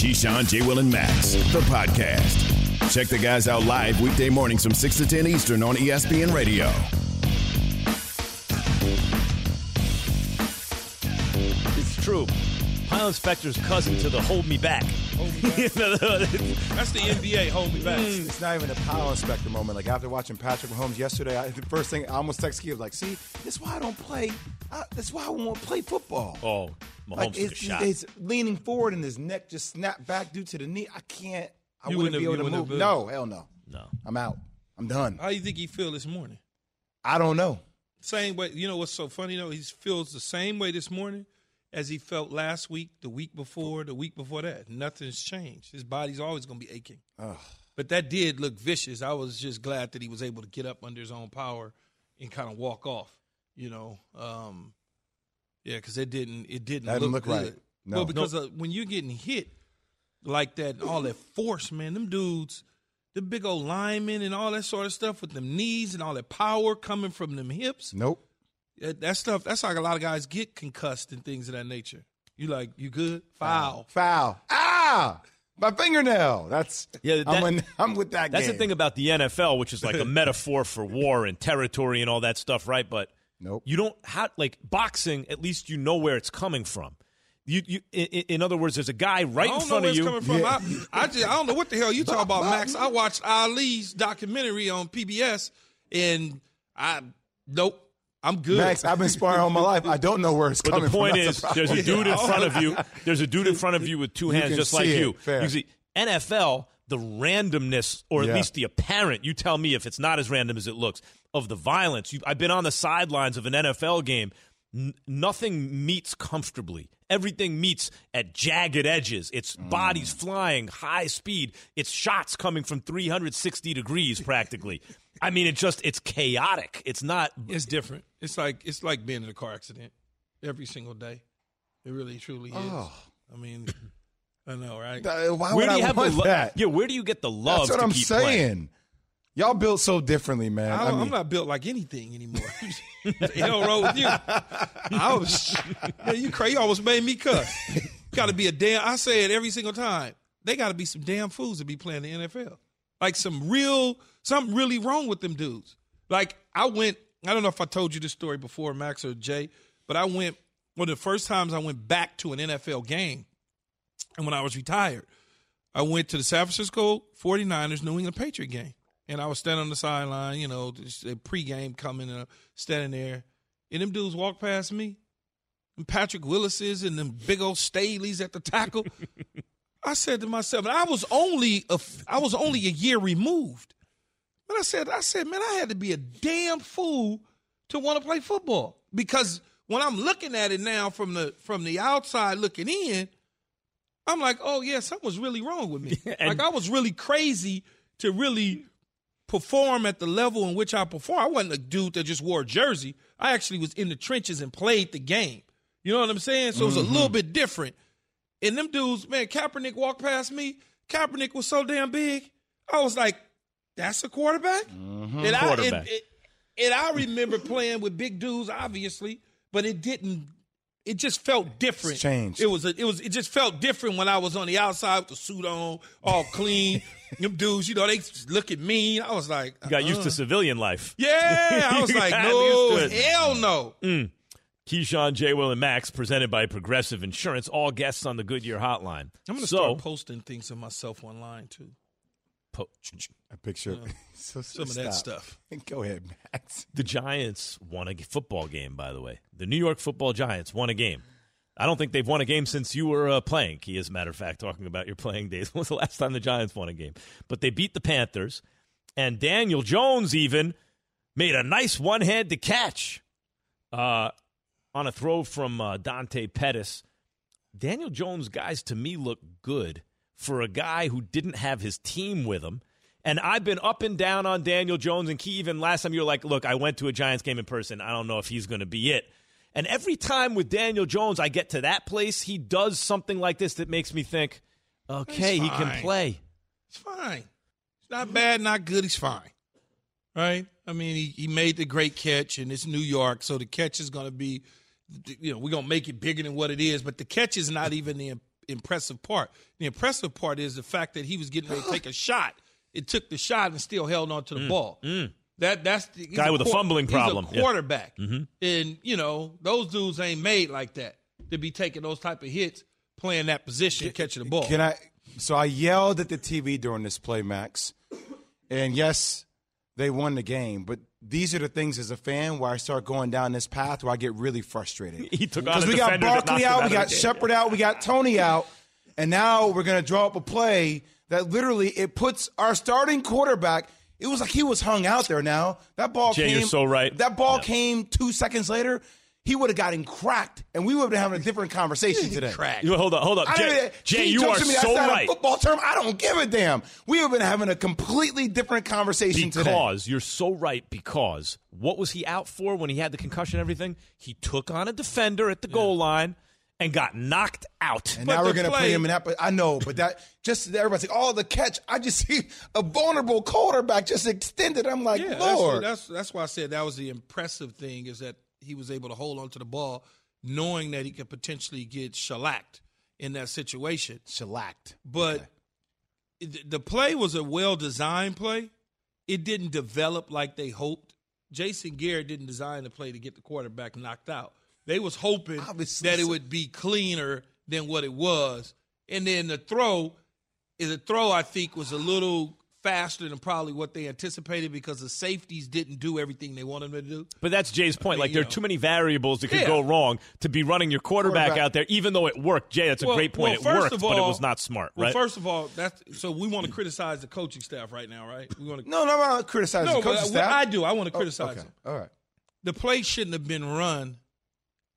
Keyshawn, J. Will, and Max, the podcast. Check the guys out live weekday mornings from 6 to 10 Eastern on ESPN Radio. It's true. Pile Inspector's cousin to the hold me back. That's the NBA. Hold me back. Hmm. It's not even a power inspector moment. Like after watching Patrick Mahomes yesterday, I, the first thing I almost texted Keith like, "See, that's why I don't play. I, that's why I won't play football." oh, Mahomes like took a it's, shot. it's leaning forward and his neck just snapped back due to the knee. I can't. I You wouldn't be wouldn't able to move. No, hell no. no. I'm out. I'm done. How do you think he feel this morning? I don't know. Same way. You know what's so funny though? He feels the same way this morning as he felt last week, the week before, the week before that. Nothing's changed. His body's always going to be aching. But that did look vicious. I was just glad that he was able to get up under his own power and kind of walk off. You know, um, yeah, because it didn't. It didn't That didn't look, look good. right. No. Well, because uh, when you're getting hit like that, and all that force, man, them dudes, the big old linemen and all that sort of stuff with them knees and all that power coming from them hips. Nope. That, that stuff. That's like a lot of guys get concussed and things of that nature. You like you good? Foul. Foul. Ah, my fingernail. That's Yeah, I'm, in, I'm with that. That's game. the thing about the NFL, which is like a metaphor for war and territory and all that stuff, right? But Nope. you don't have like boxing. At least you know where it's coming from. You, you, in, in other words, there's a guy right I in don't know front where of it's you. coming from. Yeah. I, I just I don't know what the hell you talking about, Max. I watched Ali's documentary on PBS, and I nope. I'm good. Max, I've been sparring all my life. I don't know where it's But coming from. But the point from. is, the there's a dude in front of you. There's a dude in front of you with two You hands, just like it. you. Fair. You see, NFL, the randomness, or at Yeah. least the apparent. You tell me if it's not as random as it looks of the violence. You, I've been on the sidelines of an NFL game. N- nothing meets comfortably. Everything meets at jagged edges. It's Mm. bodies flying, high speed. It's shots coming from 360 degrees, practically. I mean, it just it's chaotic. It's not. It's different. It's like it's like being in a car accident every single day. It really truly is. Oh. I mean, I know, right? Why Where would do you I have the want lo- that? Yeah, where do you get the love? That's what to I'm keep saying. playing? Y'all built so differently, man. I I mean, I'm not built like anything anymore. don't roll with you. I was, man, you crazy. You almost made me cuss. got to be a damn. I say it every single time. They got to be some damn fools to be playing the NFL. Like some real, something really wrong with them dudes. Like I went. I don't know if I told you this story before, Max or Jay, but I went one of the first times I went back to an NFL game, and when I was retired, I went to the San Francisco 49ers New England Patriot game. And I was standing on the sideline, you know, a pregame coming, uh, standing there. And them dudes walked past me. And Patrick Willis's and them big old Staley's at the tackle. I said to myself, and I was only a, I was only a year removed. But I said, I said, man, I had to be a damn fool to want to play football. Because when I'm looking at it now from the from the outside looking in, I'm like, oh yeah, something was really wrong with me. like I was really crazy to really perform at the level in which I perform. I wasn't a dude that just wore a jersey. I actually was in the trenches and played the game. You know what I'm saying? So it was a little mm-hmm. bit different. And them dudes, man, Kaepernick walked past me. Kaepernick was so damn big. I was like, that's a quarterback? Mm-hmm. And, I, Quarterback. and, and I remember playing with big dudes, obviously, but it didn't. It just felt different. It's changed. It was. A, it was. It just felt different when I was on the outside with the suit on, all clean. them dudes, you know, they look at me. I was like, You got used uh-uh. to civilian life. Yeah, I was like, no, used to it. hell no. Mm. Keyshawn, J. Will, and Max, presented by Progressive Insurance. All guests on the Goodyear Hotline. I'm gonna so, start posting things of myself online too. Po- a picture. so, Some of that stuff. Go ahead, Max. the Giants won a football game. By the way, the New York Football Giants won a game. I don't think they've won a game since you were uh, playing. Key, as a matter of fact, talking about your playing days. When was the last time the Giants won a game? But they beat the Panthers, and Daniel Jones even made a nice one-handed catch uh, on a throw from uh, Dante Pettis. Daniel Jones, guys, to me look good for a guy who didn't have his team with him. And I've been up and down on Daniel Jones. And Key, even last time you were like, look, I went to a Giants game in person. I don't know if he's going to be it. And every time with Daniel Jones, I get to that place, he does something like this that makes me think, okay, he can play. It's fine. It's not bad, not good. He's fine. Right? I mean, he, he made the great catch, and it's New York, so the catch is going to be, you know, we're going to make it bigger than what it is. But the catch is not even the impressive part. The impressive part is the fact that he was getting ready to take a shot. It took the shot and still held on to the ball. That that's the Mm, Guy a with a fumbling he's a problem. Yeah. quarterback, and you know those dudes ain't made like that to be taking those type of hits, playing that position, catching the ball. Can I? So I yelled at the TV during this play, Max. And yes, they won the game, but these are the things as a fan where I start going down this path where I get really frustrated. He took on because we got Barkley out, we got. Shepard out, we got Tony out, and now we're gonna draw up a play that literally it puts our starting quarterback. It was like he was hung out there. Now that ball Jay, came. you're so right. That ball Yeah. came two seconds later. He would have gotten cracked, and we would have been having a different conversation today. Crack. You- Hold up, hold up. I Jay, don't- Jay you jokes are to me, so that's not right. A football term. I don't give a damn. We would have been having a completely different conversation today. Because you're so right. Because what was he out for when he had the concussion and everything? He took on a defender at the goal line and got knocked out. And But now we're going to play play- him in that. But I know, but that just everybody's like, oh, the catch. I just see a vulnerable quarterback just extended. I'm like, Yeah, Lord. That's, that's that's why I said that was the impressive thing is that he was able to hold onto the ball, knowing that he could potentially get shellacked in that situation. shellacked. But it- the play was a well designed play. It didn't develop like they hoped. Jason Garrett didn't design the play to get the quarterback knocked out. They was hoping Obviously that it would be cleaner than what it was. And then the throw, the throw I think was a little faster than probably what they anticipated because the safeties didn't do everything they wanted them to do. But that's Jay's point. mean, like you there are too many variables that could Yeah. go wrong to be running your quarterback, Quarterback. out there, even though it worked. Jay, that's a great point. well, it worked, of but it was not smart, Well, right? first of all, that's so we want to criticize the coaching staff right now, right? We want to No, no, I'm not criticizing no, the coaching but staff. I do. I want to Oh, criticize okay. them. All right. the play shouldn't have been run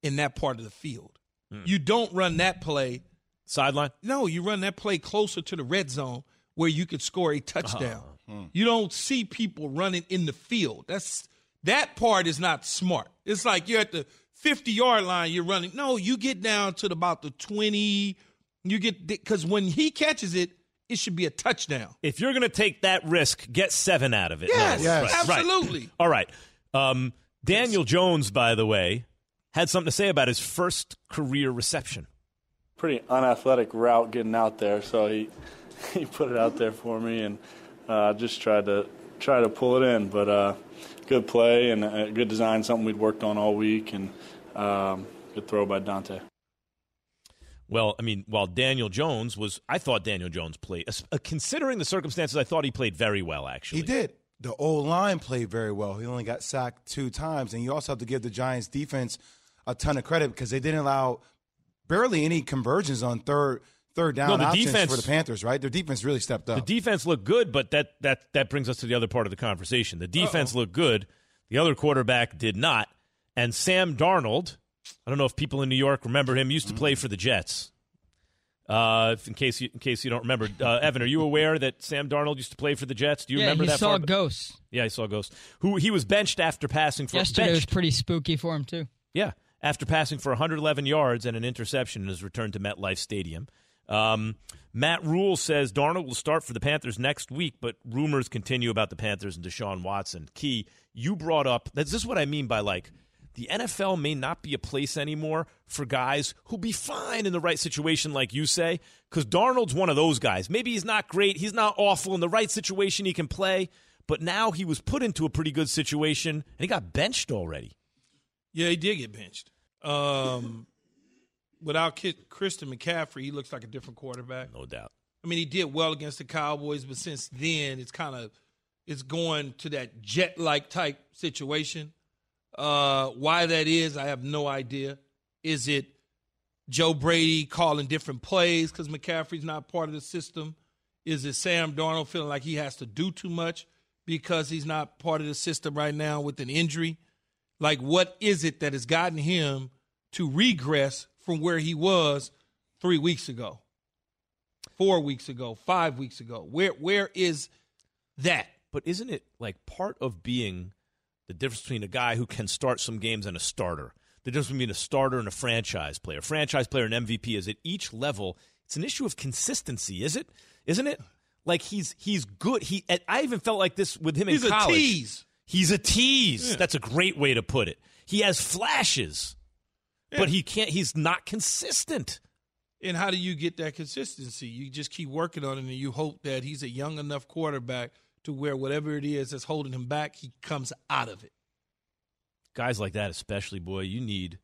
in that part of the field. Hmm. You don't run that play. Sideline. No, you run that play closer to the red zone where you could score a touchdown. Uh-huh. You don't see people running in the field. That's that part is not smart. It's like you're at the 50 yard line, you're running. No, you get down to the, about the 20. You get because when he catches it, it should be a touchdown. If you're going to take that risk, get seven out of it. Yes, No, Yes. right, right. absolutely. All right. Um, Daniel Jones, by the way, had something to say about his first career reception. pretty unathletic route getting out there, so he he put it out there for me, and uh, just tried to try to pull it in. But uh, good play and uh, good design, something we'd worked on all week, and um, good throw by Dante. Well, I mean, while Daniel Jones was, I thought Daniel Jones played, uh, considering the circumstances, I thought he played very well, actually. He did. The old line played very well. He only got sacked two times, and you also have to give the Giants defense a ton of credit because they didn't allow barely any conversions on third third down No, the options defense- for the Panthers. Right, their defense really stepped up. The defense looked good, but that that that brings us to the other part of the conversation. The defense looked good, the other quarterback did not, and Sam Darnold. I don't know if people in New York remember him. Used to play for the Jets. Uh, if- in case you, in case you don't remember, uh, Evan, are you aware that Sam Darnold used to play for the Jets? Do you yeah, remember he that? saw far? ghosts. Yeah, I saw Ghost. Who he was benched after passing for Yesterday was benched. pretty spooky for him too. Yeah, after passing for 111 yards and an interception in his return to MetLife Stadium. Um, Matt Rhule says Darnold will start for the Panthers next week, but rumors continue about the Panthers and Deshaun Watson. Key, you brought up this is what I mean by like the NFL may not be a place anymore for guys who'll be fine in the right situation, like you say, because Darnold's one of those guys. Maybe he's not great, he's not awful in the right situation, he can play, but now he was put into a pretty good situation and he got benched already. Yeah, he did get benched. Um, without Christian McCaffrey, he looks like a different quarterback. No doubt. I mean, he did well against the Cowboys, but since then, it's kind of it's going to that jet-like type situation. Uh, why that is, I have no idea. Is it Joe Brady calling different plays because McCaffrey's not part of the system? Is it Sam Darnold feeling like he has to do too much because he's not part of the system right now with an injury? Like, what is it that has gotten him to regress from where he was three weeks ago, four weeks ago, five weeks ago? Where where is that? But isn't it like part of being the difference between a guy who can start some games and a starter? The difference between a starter and a franchise player. Franchise player and MVP is at each level. It's an issue of consistency, is it? Isn't it? Like he's he's good. He I even felt like this with him He's in college. He's a tease. He's a tease. Yeah. That's a great way to put it. He has flashes, Yeah. but he can't. He's not consistent. And how do you get that consistency? You just keep working on it, and you hope that he's a young enough quarterback to where whatever it is that's holding him back, he comes out of it. Guys like that, especially, boy, you need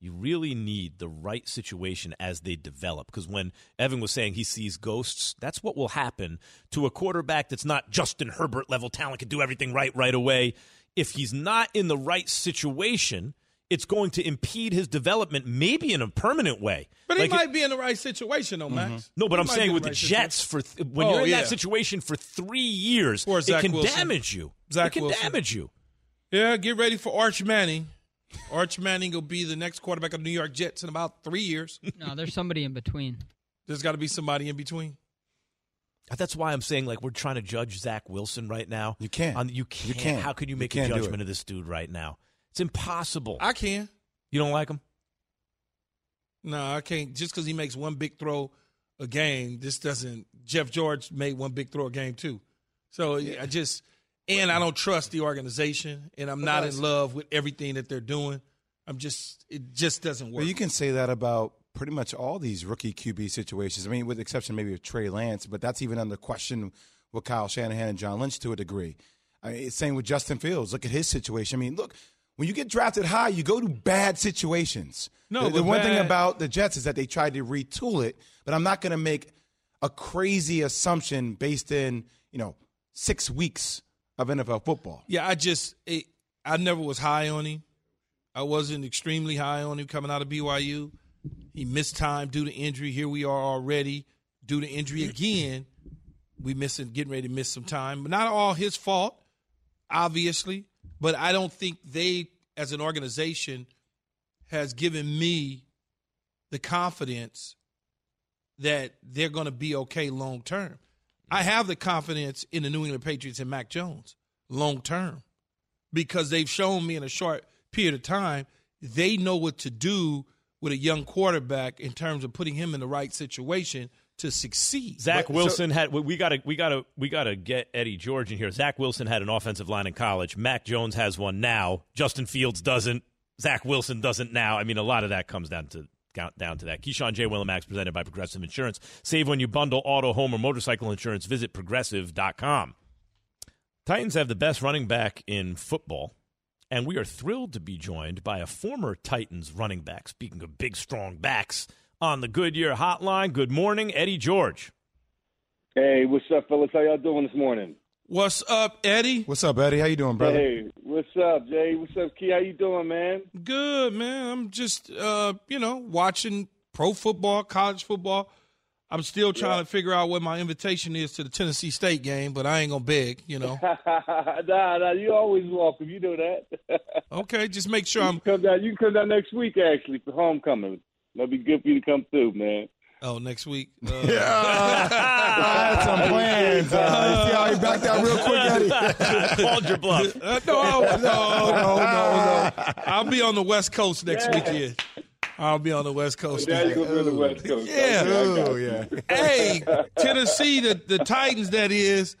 you really need the right situation as they develop. Because when Evan was saying he sees ghosts, that's what will happen to a quarterback that's not Justin Herbert level talent, can do everything right right away. If he's not in the right situation, it's going to impede his development, maybe in a permanent way. But he might it- be in the right situation, though, Max. Mm-hmm. no, but He I'm saying with the right Jets, for th- when Oh, you're in yeah. that situation for three years, it can Wilson. damage you. Zach it can Wilson. damage you. Yeah, get ready for Arch Manning. Arch Manning will be the next quarterback of the New York Jets in about three years. No, there's somebody in between. There's got to be somebody in between. That's why I'm saying like we're trying to judge Zach Wilson right now. You can't. On, you can't. can't. How can you You make a judgment of this dude right now? It's impossible. I can. you don't like him? No, I can't. Just because he makes one big throw a game, this doesn't. Jeff George made one big throw a game too. So I just, and I don't trust the organization, and I'm not in love with everything that they're doing. I'm just, it just doesn't work. But you can say that about pretty much all these rookie QB situations. I mean, with the exception maybe of Trey Lance, but that's even under question with Kyle Shanahan and John Lynch to a degree. I mean, same with Justin Fields. Look at his situation. I mean, look, when you get drafted high, you go to bad situations. No, the, the one thing about the Jets is that they tried to retool it, but I'm not going to make a crazy assumption based in you know six weeks of NFL football. Yeah, I just it, I never was high on him. I wasn't extremely high on him coming out of BYU. He missed time due to injury. Here we are already due to injury again. We missing getting ready to miss some time, but not all his fault, obviously. But I don't think they, as an organization, has given me the confidence that they're going to be okay long term. I have the confidence in the New England Patriots and Mac Jones long term because they've shown me in a short period of time they know what to do with a young quarterback in terms of putting him in the right situation to succeed. Zach But- Wilson had we got to we got to we got to get Eddie George in here. Zach Wilson had an offensive line in college. Mac Jones has one now. Justin Fields doesn't. Zach Wilson doesn't now. I mean, a lot of that comes down to down to that. Keyshawn J. Willimax presented by Progressive Insurance. Save when you bundle auto, home, or motorcycle insurance. Visit progressive.com. Titans have the best running back in football, and we are thrilled to be joined by a former Titans running back. Speaking of big, strong backs on the Goodyear Hotline. Good morning, Eddie George. Hey, what's up, fellas? How y'all doing this morning? What's up, Eddie? What's up, Eddie? How you doing, brother? Hey, what's up, Jay? What's up, Key? How you doing, man? Good, man. I'm just uh, you know, watching pro football, college football. I'm still trying to figure out what my invitation is to the Tennessee State game, but I ain't gonna beg, you know. nah, nah, you always welcome. You know that. Okay, just make sure you I'm can come down. You can come down next week, actually, for homecoming. That'll be good for you to come through, man. Oh, next week. Uh, I had some plans. Uh, you see how he backed out real quick, Eddie? Called your bluff. Uh, no, no, no, no, no. I'll be on the West Coast next weekend. I'll be on the West Coast. Now you're going to be on the West Coast. Yeah. Okay, I Oh, yeah. hey, Tennessee, the, the Titans, that is,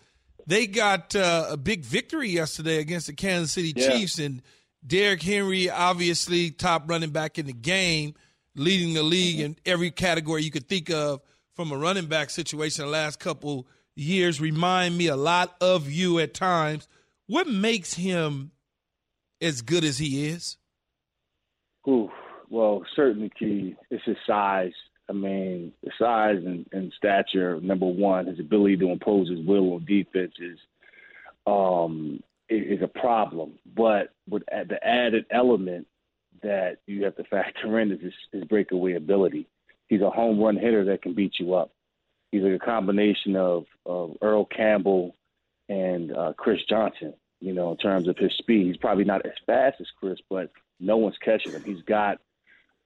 they got uh, a big victory yesterday against the Kansas City Yeah. Chiefs. And Derrick Henry, obviously, top running back in the game, leading the league in every category you could think of from a running back situation the last couple years. Remind me a lot of you at times. What makes him as good as he is? Ooh, well, certainly key. It's his size. I mean, the size and, and stature. Number one, his ability to impose his will on defenses um, is a problem. But with the added element that you have to factor in is his, his breakaway ability. He's a home run hitter that can beat you up. He's like a combination of, of Earl Campbell and uh, Chris Johnson. You know, in terms of his speed, he's probably not as fast as Chris, but no one's catching him. He's got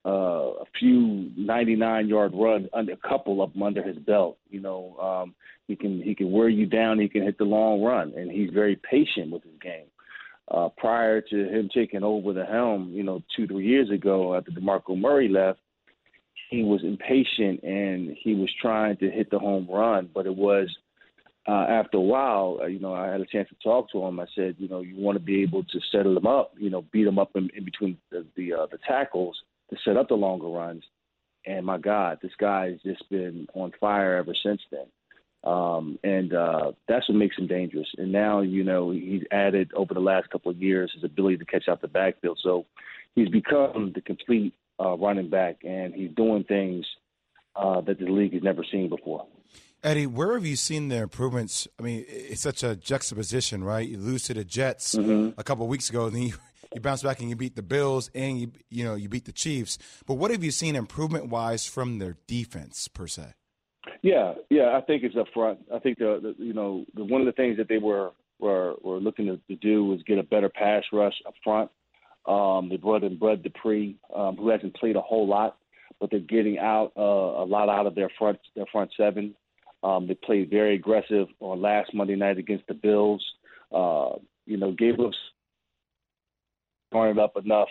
uh, a few 99 yard runs, under a couple of them under his belt. You know, um, he can he can wear you down. He can hit the long run, and he's very patient with his game. Uh, prior to him taking over the helm, you know, two three years ago after Demarco Murray left, he was impatient and he was trying to hit the home run, but it was uh, after a while, uh, you know, I had a chance to talk to him. I said, you know, you want to be able to settle him up, you know, beat him up in, in between the the, uh, the tackles to set up the longer runs. and my God, this guy has just been on fire ever since then. Um, and uh, that's what makes him dangerous. And now, you know, he's added over the last couple of years his ability to catch out the backfield. So he's become the complete uh, running back, and he's doing things uh, that the league has never seen before. Eddie, where have you seen the improvements? I mean, it's such a juxtaposition, right? You lose to the Jets mm-hmm. a couple of weeks ago, and then you, you bounce back and you beat the Bills, and you you know you beat the Chiefs. But what have you seen improvement wise from their defense per se? Yeah, yeah, I think it's up front. I think the, the you know the, one of the things that they were were were looking to, to do was get a better pass rush up front. Um, they brought in Bud Dupree, um, who hasn't played a whole lot, but they're getting out uh, a lot out of their front their front seven. Um, they played very aggressive on last Monday night against the Bills. Uh, you know, gave us garnered up enough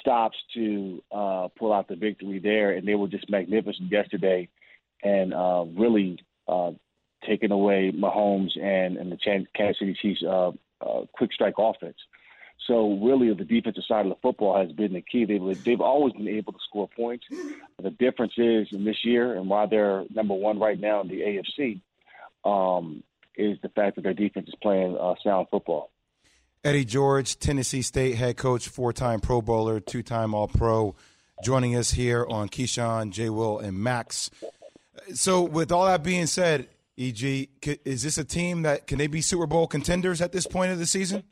stops to uh, pull out the victory there, and they were just magnificent yesterday, and uh, really uh, taking away Mahomes and and the Kansas City Chiefs' uh, uh, quick strike offense. So really, the defensive side of the football has been the key. They've they've always been able to score points. The difference is in this year, and why they're number one right now in the AFC, um, is the fact that their defense is playing uh, sound football. Eddie George, Tennessee State head coach, four-time Pro Bowler, two-time All-Pro, joining us here on Keyshawn, J. Will, and Max. So, with all that being said, EG, is this a team that can they be Super Bowl contenders at this point of the season?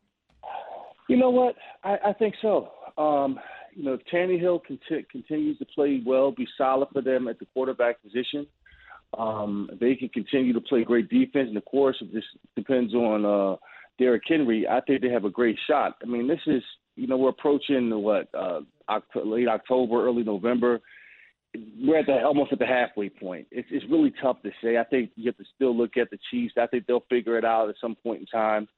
You know what? I, I think so. Um, you know, if Tannehill conti- continues to play well, be solid for them at the quarterback position. Um, they can continue to play great defense, and of course, it just depends on uh, Derrick Henry. I think they have a great shot. I mean, this is you know we're approaching what uh, October, late October, early November. We're at the almost at the halfway point. It's, it's really tough to say. I think you have to still look at the Chiefs. I think they'll figure it out at some point in time.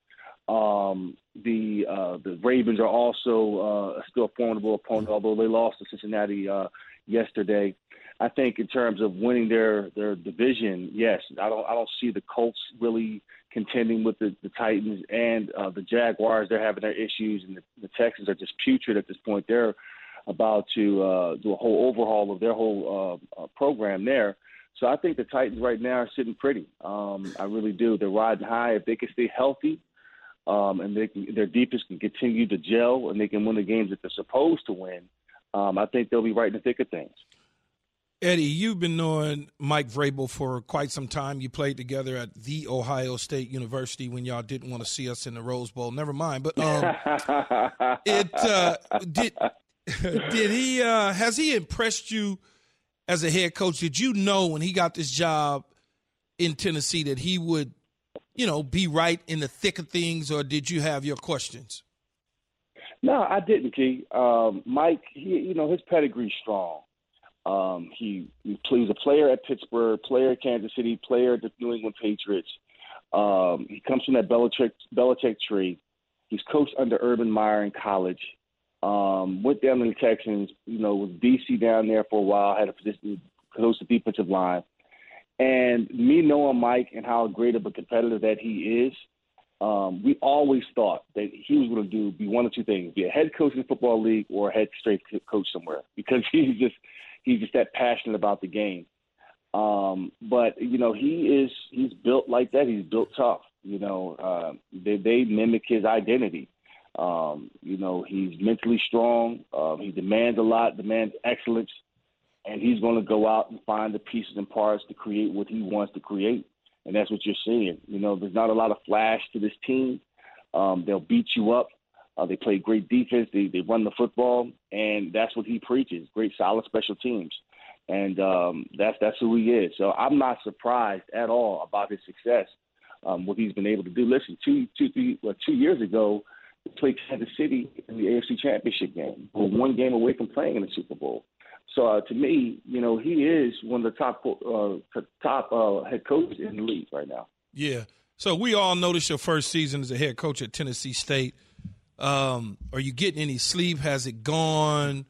Um, the uh, the Ravens are also uh, still a formidable opponent, although they lost to Cincinnati uh, yesterday. I think in terms of winning their their division, yes, I don't I don't see the Colts really contending with the, the Titans and uh, the Jaguars. They're having their issues, and the, the Texans are just putrid at this point. They're about to uh, do a whole overhaul of their whole uh, uh, program there. So I think the Titans right now are sitting pretty. Um, I really do. They're riding high. If they can stay healthy, um, and they can, their defense can continue to gel and they can win the games that they're supposed to win, um, I think they'll be right in the thick of things. Eddie, you've been knowing Mike Vrabel for quite some time. You played together at the Ohio State University when y'all didn't want to see us in the Rose Bowl. Never mind, but um, it uh, did. did he? Uh, has he impressed you as a head coach? Did you know when he got this job in Tennessee that he would you know, be right in the thick of things, or did you have your questions? No, I didn't, Key. Um, Mike, he, you know, his pedigree's strong. Um, he, he plays a player at Pittsburgh, player at Kansas City, player at the New England Patriots. Um, he comes from that Belichick, Belichick tree. He's coached under Urban Meyer in college. Um, went down to the Texans, you know, was DC down there for a while, had a position, coach the defensive line. And me knowing Mike and how great of a competitor that he is, um, we always thought that he was going to do be one of two things: be a head coach in the football league or a head straight coach somewhere, because he's just he's just that passionate about the game. Um, but you know, he is he's built like that. He's built tough. You know, uh, they, they mimic his identity. Um, you know, he's mentally strong. Uh, he demands a lot, demands excellence and he's going to go out and find the pieces and parts to create what he wants to create. And that's what you're seeing. You know, there's not a lot of flash to this team. Um, they'll beat you up. Uh, they play great defense. They, they run the football, and that's what he preaches: great, solid special teams. And um, that's that's who he is. So I'm not surprised at all about his success, um, what he's been able to do. Listen, two, two, three, well, two years ago, played Kansas City in the AFC Championship game. We're one game away from playing in the Super Bowl. So uh, to me, you know, he is one of the top uh, top uh, head coaches in the league right now. Yeah. So we all noticed your first season as a head coach at Tennessee State. Um, are you getting any sleep? Has it gone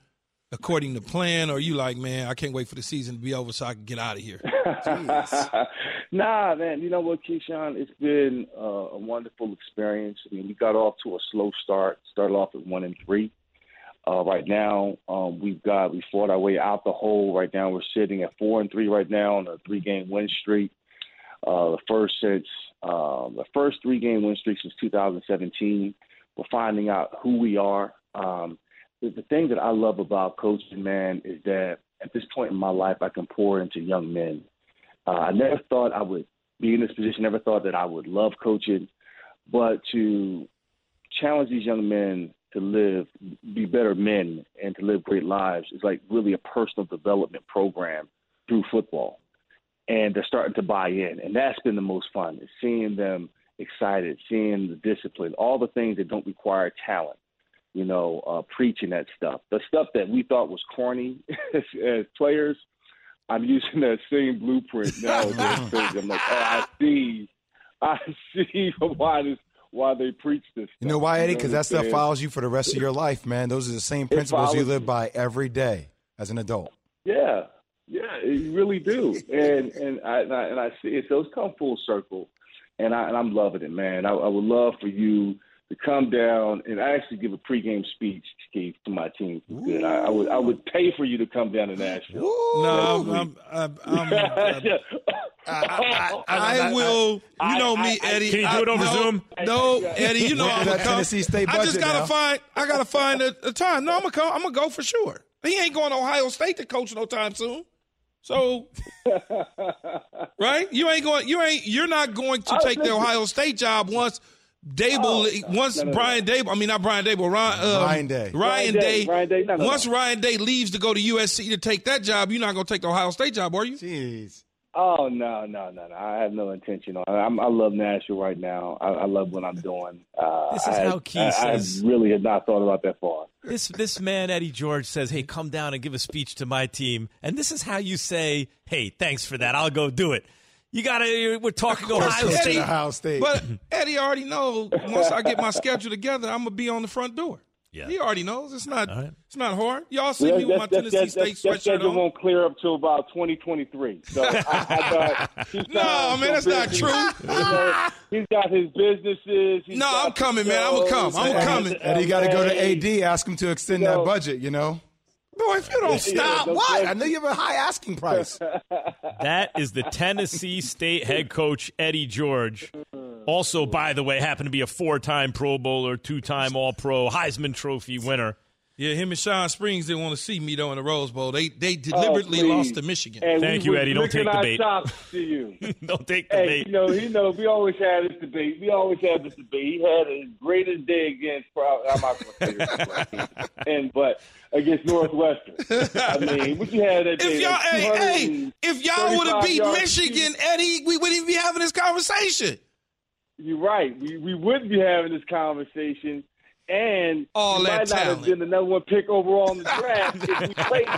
according to plan? Or are you like, man, I can't wait for the season to be over so I can get out of here? nah, man. You know what, Keyshawn? It's been uh, a wonderful experience. I mean, we got off to a slow start. Started off at one and three. Uh, right now, um, we've got we fought our way out the hole. Right now, we're sitting at four and three right now on a three game win streak. Uh, the first since um, the first three game win streak since 2017. We're finding out who we are. Um, the, the thing that I love about coaching, man, is that at this point in my life, I can pour into young men. Uh, I never thought I would be in this position. Never thought that I would love coaching, but to challenge these young men to live, be better men, and to live great lives is like really a personal development program through football. And they're starting to buy in, and that's been the most fun. Is seeing them excited, seeing the discipline, all the things that don't require talent. You know, uh, preaching that stuff, the stuff that we thought was corny as, as players. I'm using that same blueprint now. I'm like, oh, I see, I see why this why they preach this. Stuff. You know why, Eddie? Because that stuff follows you for the rest of your life, man. Those are the same principles you live by every day as an adult. Yeah, yeah, you really do, and and I, and I and I see it. Those come full circle, and I and I'm loving it, man. I, I would love for you to come down and actually give a pregame speech, Keith, to my team. Good. I, I, would I would pay for you to come down to Nashville. No, I'm, I'm, I'm, I'm, I, I, I, will. You know me, Eddie. Can you do it over no, Zoom? No, Eddie. You know I'm gonna come. Tennessee State I just gotta now. find. I gotta find a, a time. No, I'm gonna come. I'm gonna go for sure. He ain't going to Ohio State to coach no time soon. So, right? You ain't going. You ain't. You're not going to take the Ohio State job once Dable. once no, no, no. Brian Dable. I mean, not Brian Dable. Ryan, um, Ryan Day. Ryan, Ryan Day. Day. Ryan Day. No, no, once no. Ryan Day leaves to go to USC to take that job, you're not going to take the Ohio State job, are you? Jeez. Oh no, no, no, no! I have no intention on. I'm, I love Nashville right now. I, I love what I'm doing. Uh, This is I, how Key I, says- I really had not thought about that far. This this man Eddie George says, "Hey, come down and give a speech to my team." And this is how you say, "Hey, thanks for that. I'll go do it." You got to we're talking Ohio Eddie- State. Ohio State. But Eddie already knows once I get my schedule together, I'm gonna be on the front door. Yeah. He already knows. It's not. All right. It's not hard. Y'all see me with my That- that- Tennessee that- State that sweatshirt schedule on. won't clear up till about 2023. So I, I thought No, man, that's some not business. true. You know, he's got his businesses. he's No, I'm coming, the man. I'ma come. I'm and- coming. And you got to go to AD, ask him to extend No. that budget, you know? Boy, if you don't stop, don't What? I know you have a high asking price. That is the Tennessee State head coach Eddie George. Also, by the way, happened to be a four-time Pro Bowler, two-time All-Pro, Heisman Trophy winner. Yeah, him and Shawn Springs didn't want to see me though in the Rose Bowl. They they oh, deliberately Oh, lost to Michigan. And Thank we you, Eddie. Don't take the our bait. chops to you. Don't take the Hey, bait. you know, he knows. We always had this debate. We always had this debate. He had his greatest day against. I'm not going to say this, and but against Northwestern. I mean, what you had that day? If y'all, like hey, hey, if y'all would have beat yards Michigan, Eddie, we wouldn't even be having this conversation. You're right. We we wouldn't be having this conversation, and All we that might not have been the number one pick overall in the draft if we played.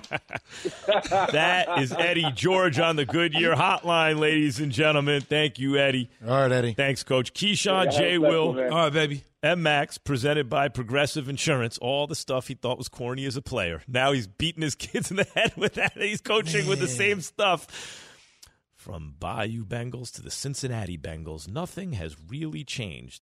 That is Eddie George on the Goodyear Hotline, ladies and gentlemen. Thank you, Eddie. All right, Eddie. Thanks, Coach Keyshawn Yeah, J. Will. man. All right, baby. M Max, presented by Progressive Insurance. All the stuff he thought was corny as a player. Now he's beating his kids in the head with that. He's coaching with the same stuff. From Bayou Bengals to the Cincinnati Bengals, nothing has really changed.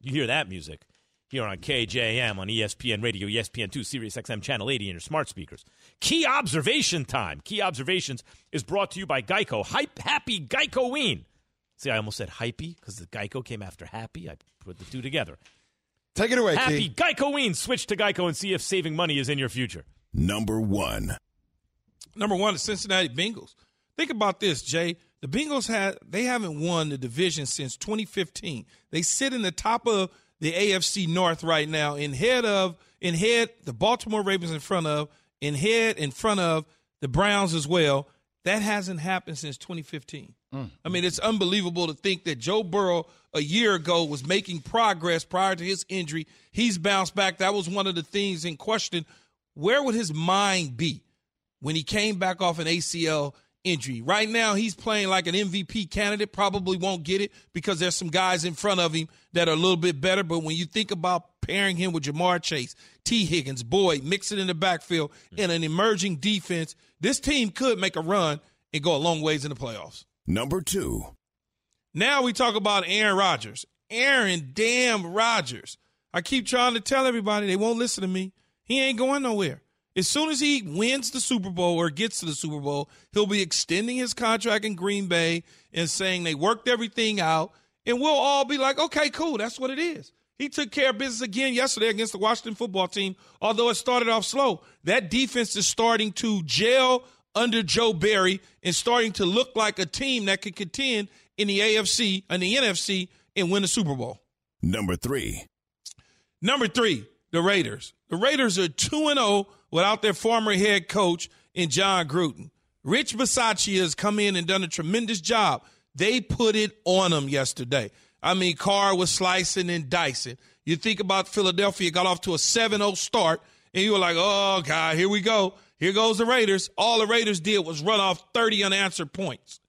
You hear that music here on KJM on ESPN Radio, ESPN2, Sirius XM Channel 80 in your smart speakers. Key observation time. Key observations is brought to you by Geico. Hype, happy Geico-ween. See, I almost said hypey because the Geico came after happy. I put the two together. Take it away, Happy Key. Geico-ween. Switch to Geico and see if saving money is in your future. Number one. Number one, the Cincinnati Bengals. Think about this, Jay. The Bengals have they haven't won the division since 2015. They sit in the top of the AFC North right now, in head of in head the Baltimore Ravens in front of, in head in front of the Browns as well. That hasn't happened since 2015. Mm. I mean, it's unbelievable to think that Joe Burrow a year ago was making progress prior to his injury. He's bounced back. That was one of the things in question. Where would his mind be when he came back off an ACL injury? Right now, he's playing like an MVP candidate. Probably won't get it because there's some guys in front of him that are a little bit better. But when you think about pairing him with Ja'Marr Chase, Tee Higgins, Boyd, mix it in the backfield in an emerging defense, this team could make a run and go a long ways in the playoffs. Number two. Now we talk about Aaron Rodgers. Aaron damn Rodgers. I keep trying to tell everybody they won't listen to me. He ain't going nowhere. As soon as he wins the Super Bowl or gets to the Super Bowl, he'll be extending his contract in Green Bay and saying they worked everything out. And we'll all be like, okay, cool. That's what it is. He took care of business again yesterday against the Washington football team, although it started off slow. That defense is starting to gel under Joe Barry and starting to look like a team that could contend in the AFC and the NFC and win the Super Bowl. Number three. Number three, the Raiders. The Raiders are 2 0 without their former head coach in Jon Gruden. Rich Bisaccia has come in and done a tremendous job. They put it on them yesterday. I mean, Carr was slicing and dicing. You think about Philadelphia got off to a 7 0 start, and you were like, oh, God, here we go. Here goes the Raiders. All the Raiders did was run off 30 unanswered points.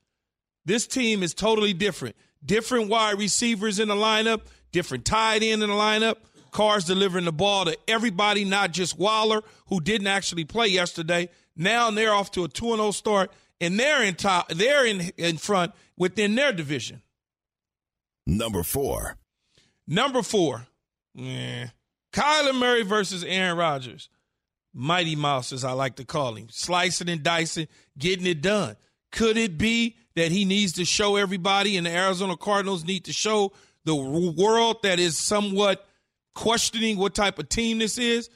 This team is totally different. Different wide receivers in the lineup, different tight end in the lineup. Carr's delivering the ball to everybody, not just Waller, who didn't actually play yesterday. Now they're off to a 2 0 start, and they're in top, they're in, in front within their division. Number four. Number four, eh, Kyler Murray versus Aaron Rodgers. Mighty Mouse, as I like to call him, slicing and dicing, getting it done. Could it be that he needs to show everybody, and the Arizona Cardinals need to show the world that is somewhat questioning what type of team this is,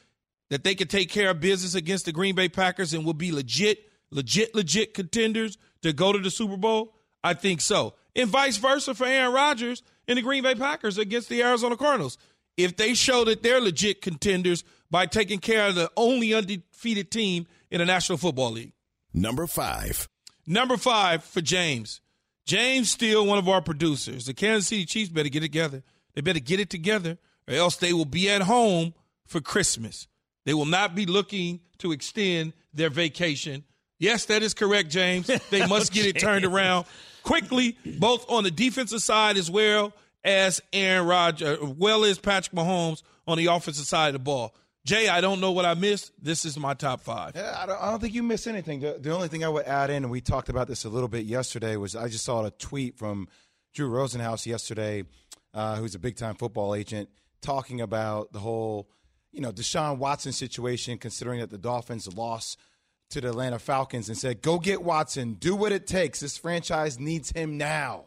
that they can take care of business against the Green Bay Packers and will be legit, legit, legit contenders to go to the Super Bowl? I think so. And vice versa for Aaron Rodgers and the Green Bay Packers against the Arizona Cardinals. If they show that they're legit contenders by taking care of the only undefeated team in the National Football League. Number five. Number five for James. James Steele, one of our producers. The Kansas City Chiefs better get together. They better get it together, or else they will be at home for Christmas. They will not be looking to extend their vacation. Yes, that is correct, James. They must get it turned around quickly, both on the defensive side as well as Aaron Rodgers, well as Patrick Mahomes on the offensive side of the ball. Jay, I don't know what I missed. This is my top five. Yeah, I don't, I don't think you missed anything. The, the only thing I would add in, and we talked about this a little bit yesterday, was I just saw a tweet from Drew Rosenhaus yesterday, uh, who's a big time football agent, talking about the whole, you know, Deshaun Watson situation, considering that the Dolphins lost to the Atlanta Falcons and said, "Go get Watson. Do what it takes. This franchise needs him now."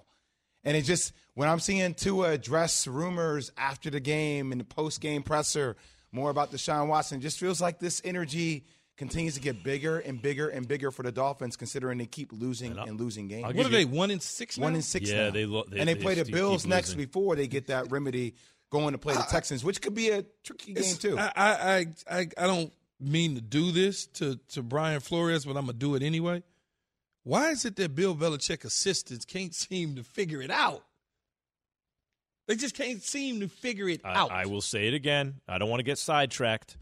And it just when I'm seeing Tua address rumors after the game and the post game presser more about Deshaun Watson, it just feels like this energy continues to get bigger and bigger and bigger for the Dolphins, considering they keep losing and, losing games. What are they? One in six. One in six. Yeah, now. they lo- they- and they, they play the Bills next losing. before they get that remedy going to play the Texans, which could be a tricky game too. I, I, I, I don't mean to do this to, to Brian Flores, but I'm gonna do it anyway. Why is it that Bill Belichick assistants can't seem to figure it out? They just can't seem to figure it I, out. I will say it again. I don't want to get sidetracked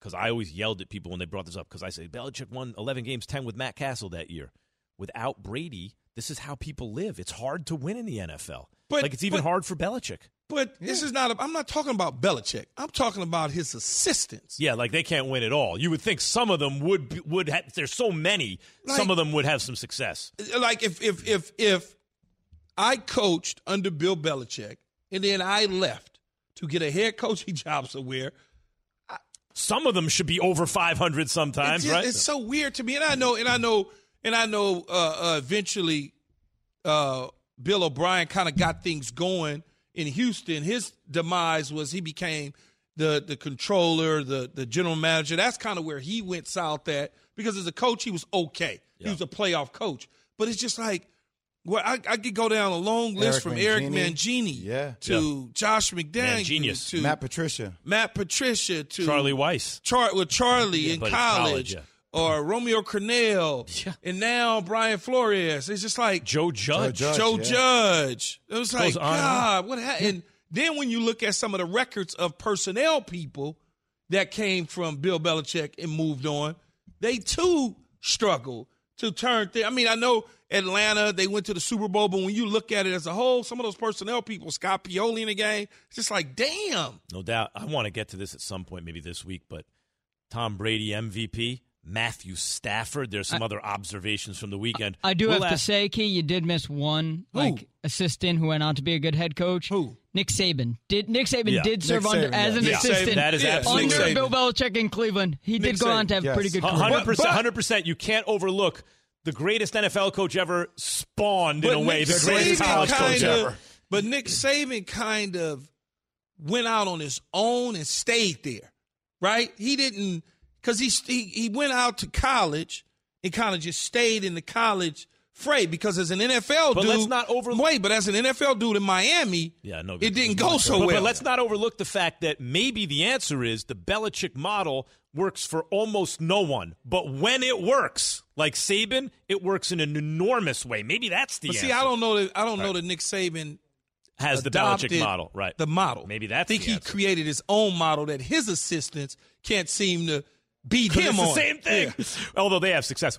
because I always yelled at people when they brought this up because I say Belichick won 11 games, 10 with Matt Cassel that year. Without Brady, this is how people live. It's hard to win in the NFL. But- like it's even but- hard for Belichick. But this is not. A, I'm not talking about Belichick. I'm talking about his assistants. Yeah, like they can't win at all. You would think some of them would be- would have. There's so many. Like- some of them would have some success. Like if if if if I coached under Bill Belichick and then I left to get a head coaching job somewhere, Some of them should be over 500 it's, sometimes, just- right? it's so weird to me. And I know, and I know, and I know. Uh, uh, eventually, uh, Bill O'Brien kind of got things going in Houston. His demise was he became the the controller, the the general manager. That's kind of where he went south at because as a coach he was okay. He was a playoff coach, but it's just like. Well, I, I could go down a long list Eric from Eric Mangini. Mangini Yeah. to Josh McDaniels Manginius. to Matt Patricia. Matt Patricia to Charlie Weis. Char- with Charlie in in college, college, yeah. Or Romeo Crennel, Yeah. and now Brian Flores. It's just like Joe Judge. Judge. Joe yeah. Judge. It was like Goes on on. God, what happened? And then when you look at some of the records of personnel people that came from Bill Belichick and moved on, they too struggle to turn. Th- I mean, I know Atlanta they went to the Super Bowl, but when you look at it as a whole, some of those personnel people, Scott Pioli in the game, it's just like damn. No doubt. I want to get to this at some point, maybe this week, but Tom Brady MVP, Matthew Stafford. There's some other observations from the weekend. I do We'll have to say, Key, you did miss one like assistant who went on to be a good head coach. Who? Nick Saban. Did Nick Saban Yeah. did serve Nick under Saban, as yeah. an Nick assistant Saban, that is yeah, absolutely under Saban. Bill Belichick in Cleveland. He Nick did go on to have Saban, pretty good career. hundred percent, hundred percent. You can't overlook the greatest NFL coach ever spawned in a way Nick the greatest Saban college coach kinda- ever. But Nick Saban kind of went out on his own and stayed there, right? He didn't because he, he he went out to college and kind of just stayed in the college fray because as an NFL But dude, let's not overlook- wait. But as an NFL dude in Miami, Yeah, no, it didn't go so but, well. But let's not overlook the fact that maybe the answer is the Belichick model works for almost no one. But when it works, like Saban, it works in an enormous way. Maybe that's the But answer. see, I don't know that I don't know that Nick Saban Has the Belichick model, right? The model. Maybe that's I think the he answer. created his own model that his assistants can't seem to beat 'Cause him it's the same thing. Yeah. Although they have success.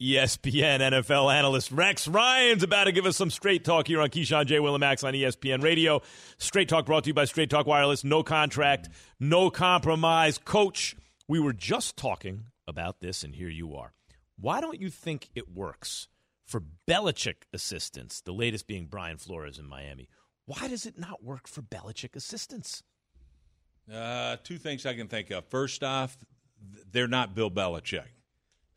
ESPN NFL analyst Rex Ryan's about to give us some straight talk here on Keyshawn J. Will and Max on ESPN Radio. Straight talk brought to you by Straight Talk Wireless. No contract, no compromise. Coach, we were just talking about this, and here you are. Why don't you think it works for Belichick assistants, the latest being Brian Flores in Miami? Why does it not work for Belichick assistants? Uh, two things I can think of. First off, they're not Bill Belichick.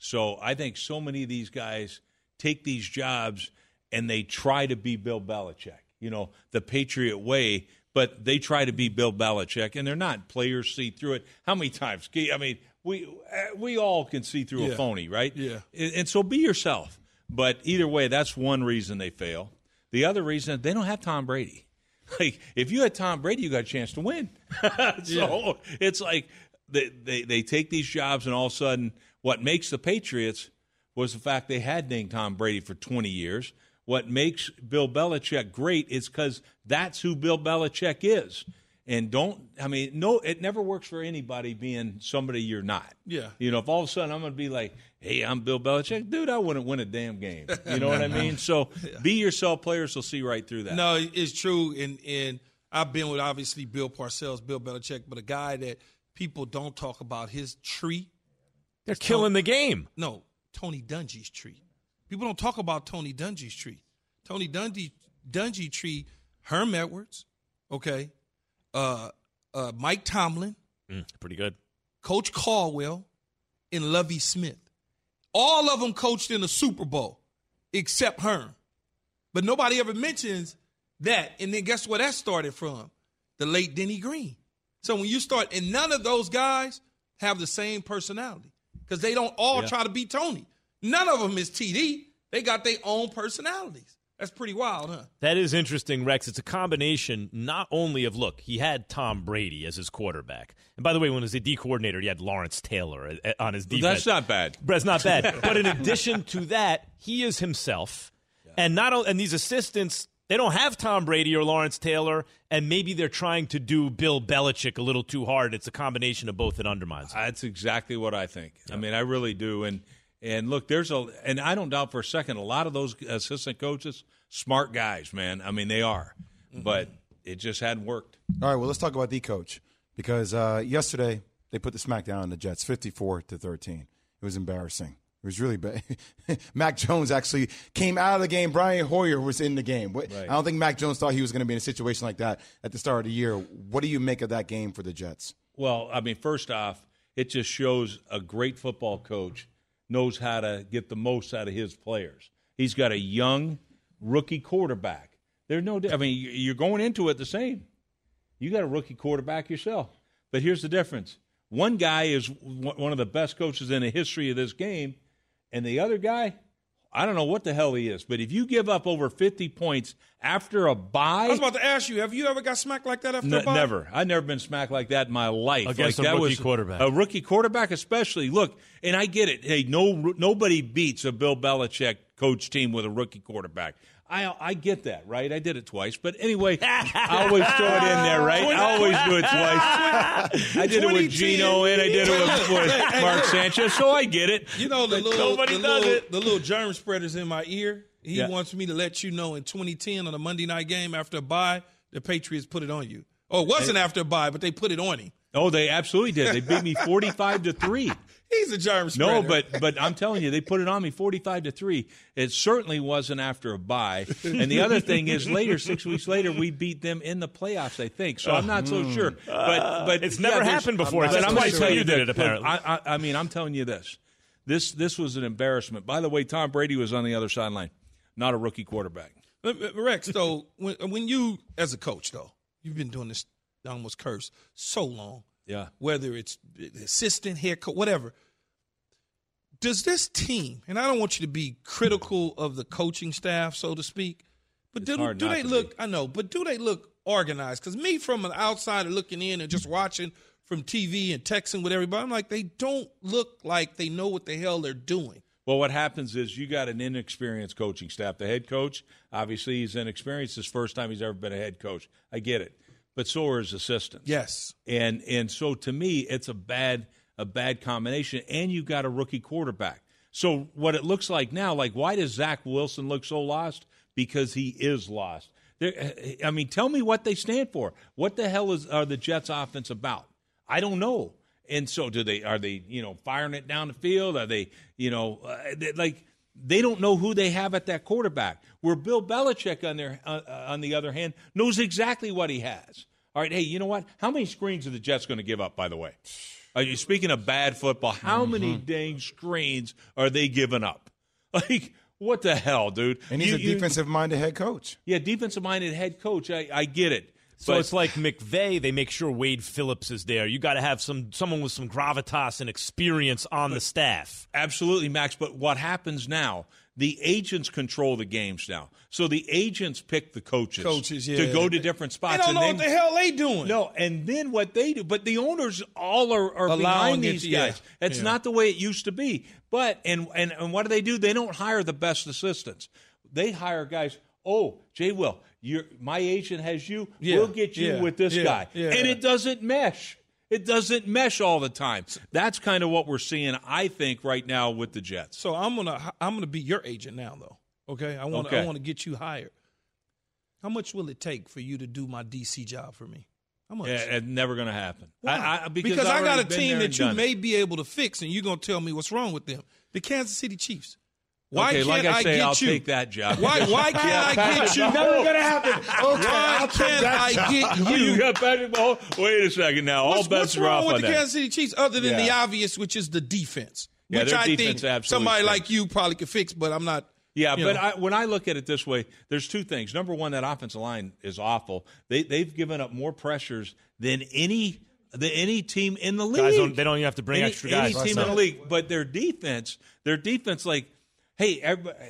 So I think so many of these guys take these jobs and they try to be Bill Belichick, you know, the Patriot way, but they try to be Bill Belichick and they're not. Players see through it. How many times? I mean, we uh, we all can see through Yeah. a phony, right? Yeah. And, so be yourself. But either way, that's one reason they fail. The other reason they don't have Tom Brady. Like if you had Tom Brady, you got a chance to win. so it's like they, they they take these jobs, and all of a sudden, what makes the Patriots was the fact they had named Tom Brady for 20 years. What makes Bill Belichick great is because that's who Bill Belichick is. And don't, I mean, no, it never works for anybody being somebody you're not. Yeah. You know, if all of a sudden I'm going to be like, hey, I'm Bill Belichick, dude, I wouldn't win a damn game. You know what I mean? So be yourself. Players will see right through that. No, it's true. And and I've been with obviously Bill Parcells, Bill Belichick, but a guy that people don't talk about his tree. They're killing the game. No, Tony Dungy's tree. People don't talk about Tony Dungy's tree. Tony Dungy Dungy tree, Herm Edwards, okay, uh, uh, Mike Tomlin, Mm, pretty good. Coach Caldwell, and Lovie Smith. All of them coached in the Super Bowl, except Herm. But nobody ever mentions that. And then guess where that started from? The late Denny Green. So when you start, and none of those guys have the same personality because they don't all Yeah. try to be Tony. None of them is TD. They got their own personalities. That's pretty wild, huh? That is interesting, Rex. It's a combination not only of look, he had Tom Brady as his quarterback, and by the way, when he was a D coordinator, he had Lawrence Taylor uh, on his Well, defense. that's not bad. That's not bad. but in addition to that, he is himself, and not and these assistants. They don't have Tom Brady or Lawrence Taylor, and maybe they're trying to do Bill Belichick a little too hard. It's a combination of both that undermines. him. That's exactly what I think. I mean, I really do. And and look, there's a and I don't doubt for a second a lot of those assistant coaches, smart guys, man. I mean, they are, but it just hadn't worked. All right, well, let's talk about the coach because uh, yesterday they put the smackdown on the Jets, fifty-four to thirteen. It was embarrassing. It was really bad. Mac Jones actually came out of the game. Brian Hoyer was in the game. What- I don't think Mac Jones thought he was going to be in a situation like that at the start of the year. What do you make of that game for the Jets? Well, I mean, first off, it just shows a great football coach knows how to get the most out of his players. He's got a young rookie quarterback. There's no, I mean, you're going into it the same. You got a rookie quarterback yourself. But here's the difference one guy is one of the best coaches in the history of this game, and the other guy, I don't know what the hell he is, but if you give up over 50 points after a bye. I was about to ask you, have you ever got smacked like that after a N- bye? never. I've never been smacked like that in my life. Against like a that rookie was quarterback. A rookie quarterback, especially. Look, and I get it. Hey, no, nobody beats a Bill Belichick coach team with a rookie quarterback. I I get that, right? I did it twice, but anyway, I always throw it in there, right? I always do it twice. I did it with 2010. Geno and I did it with, with Mark Sanchez, so I get it. You know the little, nobody the does little, it. the little germ spreaders in my ear. He Yeah. wants me to let you know in 2010 on a Monday night game after a bye, the Patriots put it on you. Oh, it wasn't after a bye, but they put it on him. Oh, they absolutely did. They beat me forty-five to three. He's a germ spreader. No, but but I'm telling you, they put it on me 45 to three. It certainly wasn't after a bye. And the other thing is, later, six weeks later, we beat them in the playoffs. I think so. I'm not so sure, but but It's never happened before. But It's I'm twice gonna tell you you did it, apparently. Look, I, I, I mean, I'm telling you this. This this was an embarrassment. By the way, Tom Brady was on the other sideline, not a rookie quarterback. Uh, uh, Rex, though, when, when you, as a coach, though, you've been doing this, almost curse, so long, Yeah. whether it's assistant, head coach, whatever. Does this team, and I don't want you to be critical of the coaching staff, so to speak, but do, do they look, I know, but do they look organized? Because me, from an outsider looking in and just watching from TV and texting with everybody, I'm like, they don't look like they know what the hell they're doing. Well, what happens is you got an inexperienced coaching staff. The head coach, obviously, he's inexperienced. His first time he's ever been a head coach. I get it, but so are his assistants. Yes. and and so to me, it's a bad a bad combination. And you've got a rookie quarterback. So what it looks like now, like why does Zach Wilson look so lost? Because he is lost. They're, I mean, tell me what they stand for. What the hell is are the Jets offense about? I don't know. And so, do they are they you know firing it down the field? Are they you know uh, they, like they don't know who they have at that quarterback? Where Bill Belichick on their uh, uh on the other hand knows exactly what he has. All right, hey, you know what? How many screens are the Jets going to give up? By the way, are you speaking of bad football? How mm-hmm. many dang screens are they giving up? Like what the hell, dude? And he's you, a defensive minded head coach. Yeah, defensive minded head coach. I, I get it. So but, it's like McVay. They make sure Wade Phillips is there. You got to have some someone with some gravitas and experience on the staff. Absolutely, Max. But what happens now? The agents control the games now. So the agents pick the coaches, coaches yeah. to go to different spots. They don't know then, what the hell they doing. No, and then what they do. But the owners all are, are behind these guys. Yeah. It's yeah. not the way it used to be. But and, and and what do they do? They don't hire the best assistants. They hire guys. Oh, Jay Will, my agent has you. Yeah, we'll get you yeah, with this yeah, guy, and it doesn't mesh. It doesn't mesh all the time. That's kind of what we're seeing, I think, right now with the Jets. So I'm gonna I'm gonna be your agent now, though. Okay, I want okay. I want to get you hired. How much will it take for you to do my DC job for me? How much? Yeah, it's never going to happen. I, I, because, because I got a team that you may be able to fix, and you're going to tell me what's wrong with them. The Kansas City Chiefs. Why okay, can't like I, say, I will you? take that job. Why, why can't I get you? Never gonna happen. Okay, why can't I get you? you got Patrick Mahomes. Wait a second now. All what's, bets what's are off with the that. Kansas City Chiefs, other than yeah. the obvious, which is the defense, yeah, which I defense think somebody like you probably could fix, but I'm not. Yeah, but I, when I look at it this way, there's two things. Number one, that offensive line is awful. They they've given up more pressures than any than any team in the league. Guys don't, they don't even have to bring any, extra guys. Any team in the league, but their defense, their defense, like hey,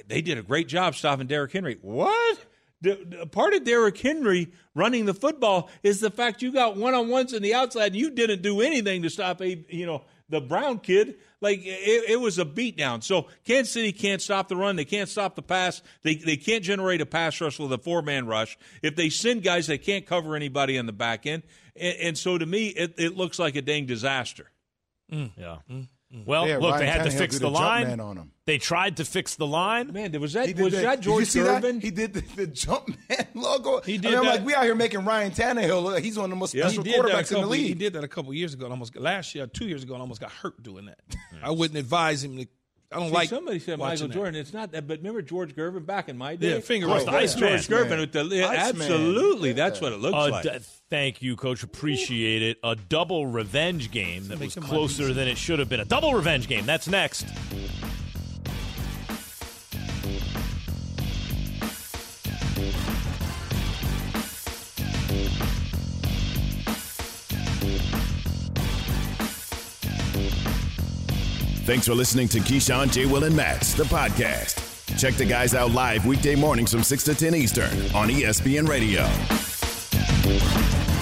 they did a great job stopping Derrick Henry. What? The, part of Derrick Henry running the football is the fact you got one on ones in the outside and you didn't do anything to stop a you know the Brown kid. Like it, it, was a beatdown. So Kansas City can't stop the run. They can't stop the pass. They they can't generate a pass rush with a four man rush. If they send guys, they can't cover anybody on the back end. And, and so to me, it, it looks like a dang disaster. Mm. Yeah. Mm. Well, yeah, look, Ryan they had Tannehill to fix the line. On him. They tried to fix the line. Man, was that was the, that George Gervin? He did the, the jump man logo. He did. I mean, that. like we out here making Ryan Tannehill. Look, he's one of the most yeah, special quarterbacks couple, in the league. He did that a couple years ago. almost last year, two years ago, and almost got hurt doing that. I wouldn't advise him to I don't See, like. Somebody said Michael that. Jordan. It's not that, but remember George Gervin back in my day. Yeah, finger roll. The ice George Gervin with the absolutely. Man. That's what it looks uh, like. D- thank you, Coach. Appreciate it. A double revenge game that was closer than it should have been. A double revenge game. That's next. Thanks for listening to Keyshawn, J. Will, and Max, the podcast. Check the guys out live weekday mornings from 6 to 10 Eastern on ESPN Radio we